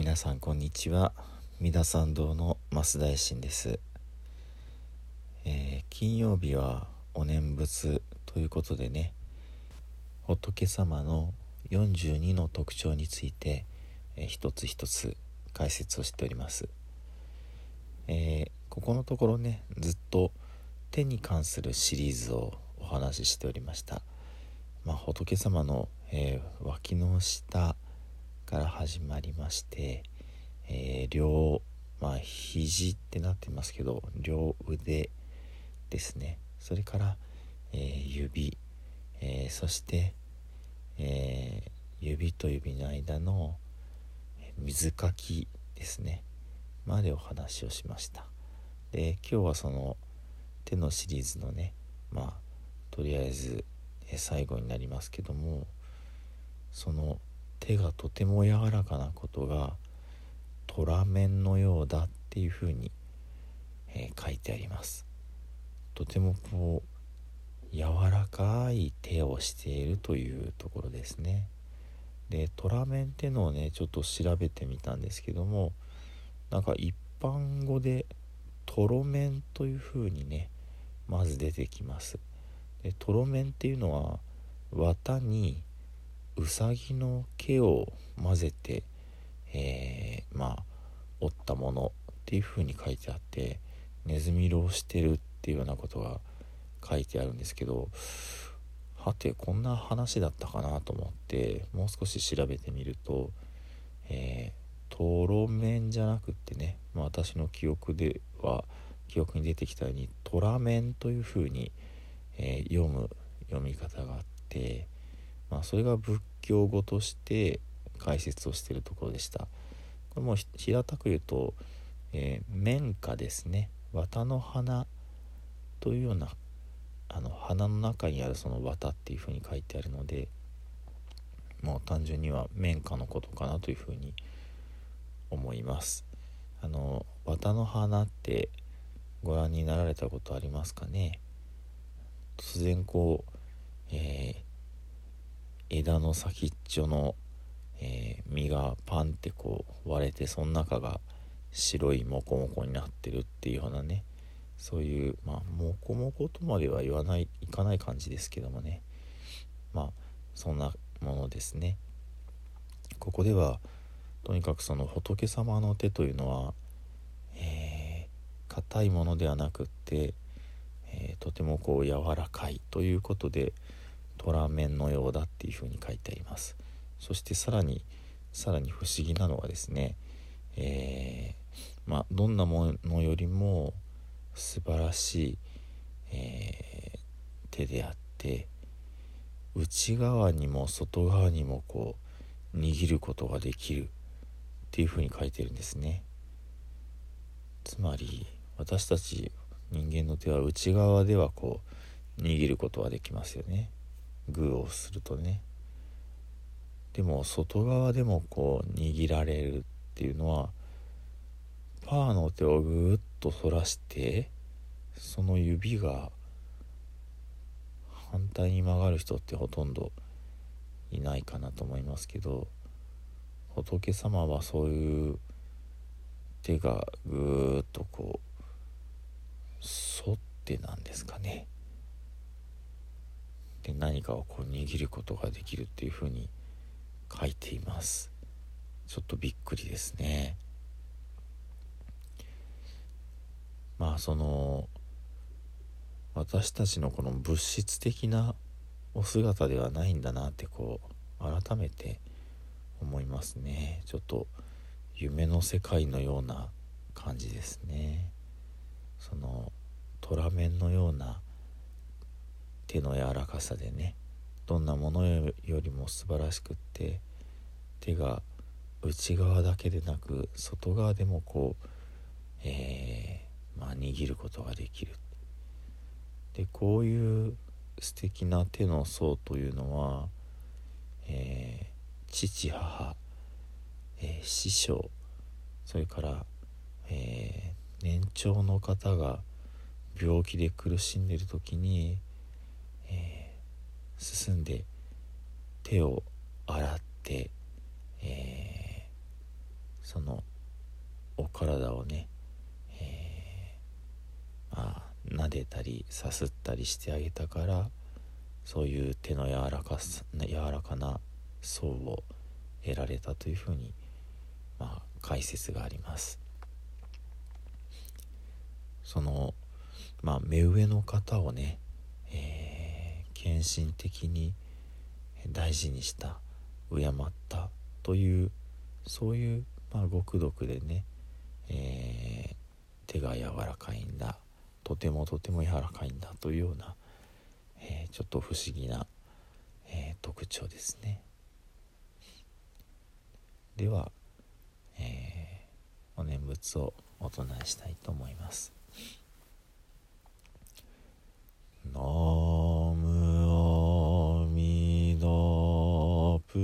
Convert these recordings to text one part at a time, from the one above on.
皆さんこんにちは。三田参道の増大臣です、えー、金曜日はお念仏ということでね仏様の42の特徴について、えー、一つ一つ解説をしております、えー、ここのところねずっと手に関するシリーズをお話ししておりました。まあ、仏様の、え、脇の下から始まりまして、えー、両、まあ、肘ってなってますけど両腕ですね。それから、えー、指、えそして、え指と指の間の水かきですね。までお話をしました。で今日はその手のシリーズのねまあとりあえずえ最後になりますけどもその手がとても柔らかなことが虎面のようだっていうふうに、えー、書いてあります。とてもこう柔らかい手をしているというところですね。で虎面っていうのをねちょっと調べてみたんですけどもなんか一般語でトロ面というふうにねまず出てきます。でとろ麺っていうのは綿にうさぎの毛を混ぜて、えー、まあ折ったものっていう風に書いてあってネズミ色をしてるっていうようなことが書いてあるんですけどはてこんな話だったかなと思ってもう少し調べてみると、えー、とろ麺じゃなくってね、まあ、私の記憶では記憶に出てきたようにトラ麺というふうに、えー、読む読み方があって、まあ、それが仏教語として解説をしているところでした。これも平たく言うと、えー、綿花ですね。綿の花というようなあの花の中にあるその綿っていうふうに書いてあるのでもう単純には綿花のことかなというふうに思います。あの綿の花ってご覧になられたことありますかね？突然こう、えー、枝の先っちょの、えー、実がパンってこう割れてその中が白いモコモコになってるっていうようなねそういうまあモコモコとまでは言わないいかない感じですけどもね。まあそんなものですね。ここではとにかくその仏様の手というのは硬、えー、いものではなくってえー、とてもこう柔らかいということで虎面のようだっていうふうに書いてあります。そしてさらにさらに不思議なのはですね、えー、まあ、どんなものよりも素晴らしい、えー、手であって内側にも外側にもこう握ることができるっていうふうに書いてるんですね。つまり私たち人間の手は内側ではこう握ることはできますよね。グーをするとね。でも外側でもこう握られるっていうのはパーの手をぐーっと反らしてその指が反対に曲がる人ってほとんどいないかなと思いますけど仏様はそういう手がぐーっとこう沿ってなんですかね。で何かをこう握ることができるっていうふうに書いています。ちょっとびっくりですね。まあその私たちのこの物質的なお姿ではないんだなってこう改めて思いますね。ちょっと夢の世界のような感じですね。その虎面のような手の柔らかさでねどんなものよりも素晴らしくって手が内側だけでなく外側でもこう、えー、まあ、握ることができる。でこういう素敵な手の層というのは、えー、父母、えー、師匠それから、え年長の方が病気で苦しんでる時に、進んで手を洗って、えー、そのお体をね、えー、まあ撫でたりさすったりしてあげたからそういう手の柔らかさ柔らかな層を得られたというふうに、まあ、解説があります。その、まあ、目上の方をね、献身的に大事にした敬ったというそういう、まあ、極読でね、えー、手が柔らかいんだとてもとても柔らかいんだというような、えー、ちょっと不思議な、えー、特徴ですね。では、え、お念仏をお唱えしたいと思います。プ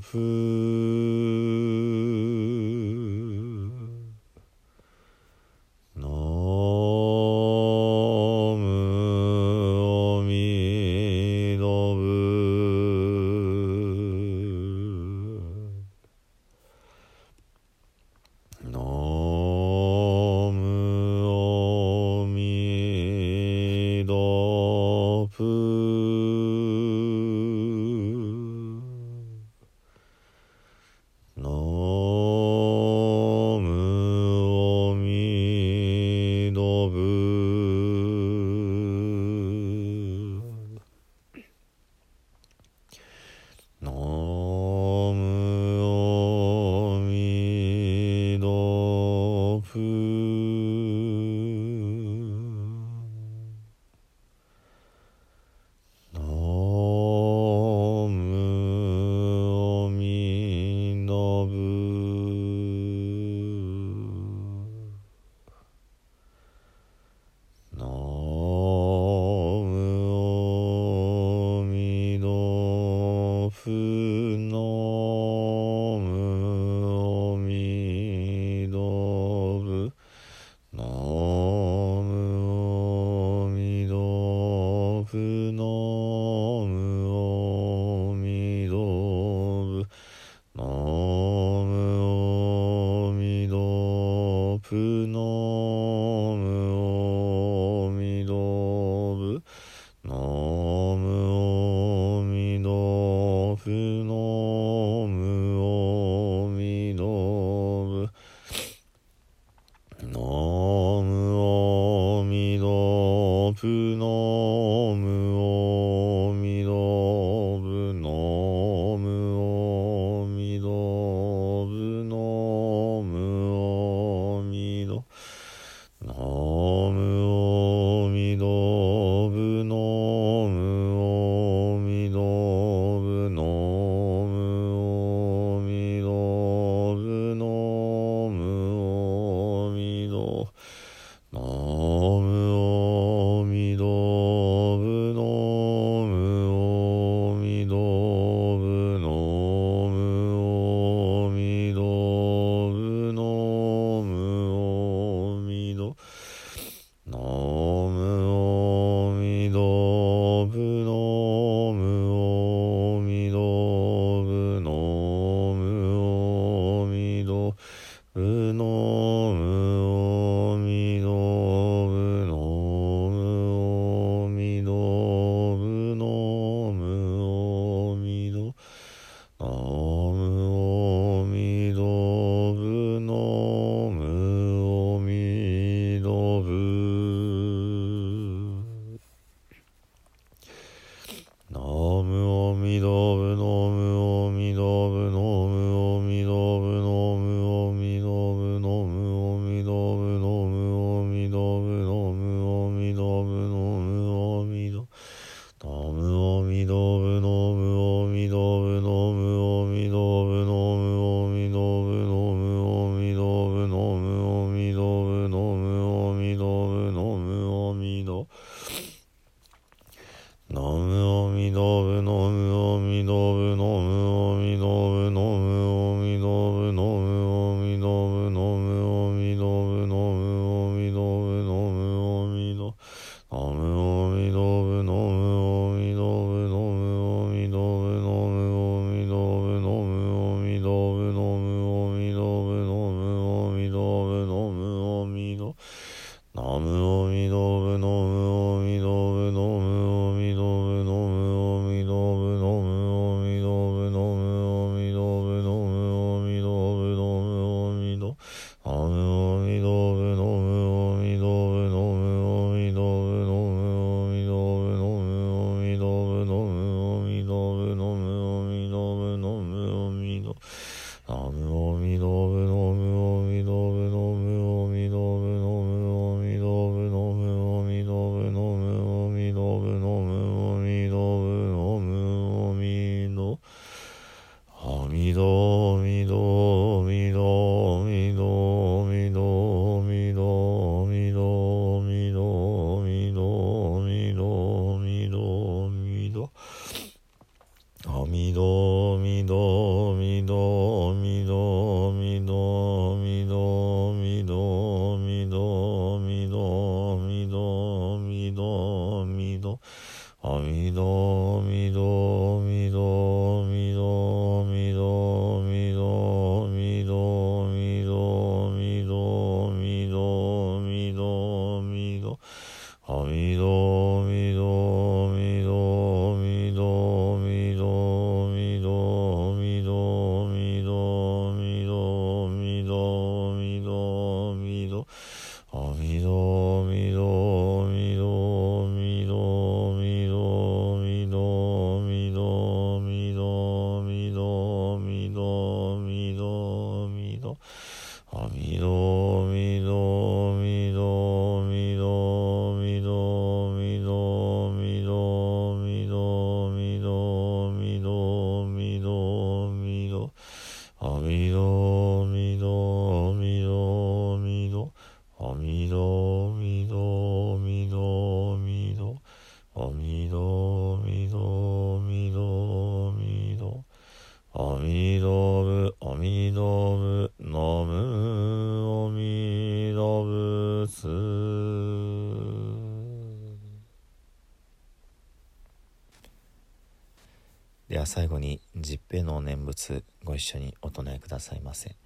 夫 phenomenal では最後に十平の念仏ご一緒にお唱えくださいませ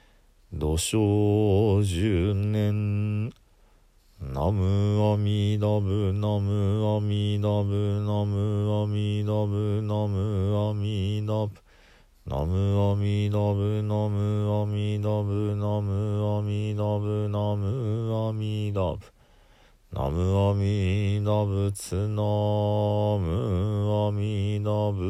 「土生十年ナムアミダブナムアミダブナムアミダブナムアミダブ」ナムアミダブナムアミダブナムアミダブナムアミダブナムアミダ仏ナムアミダ仏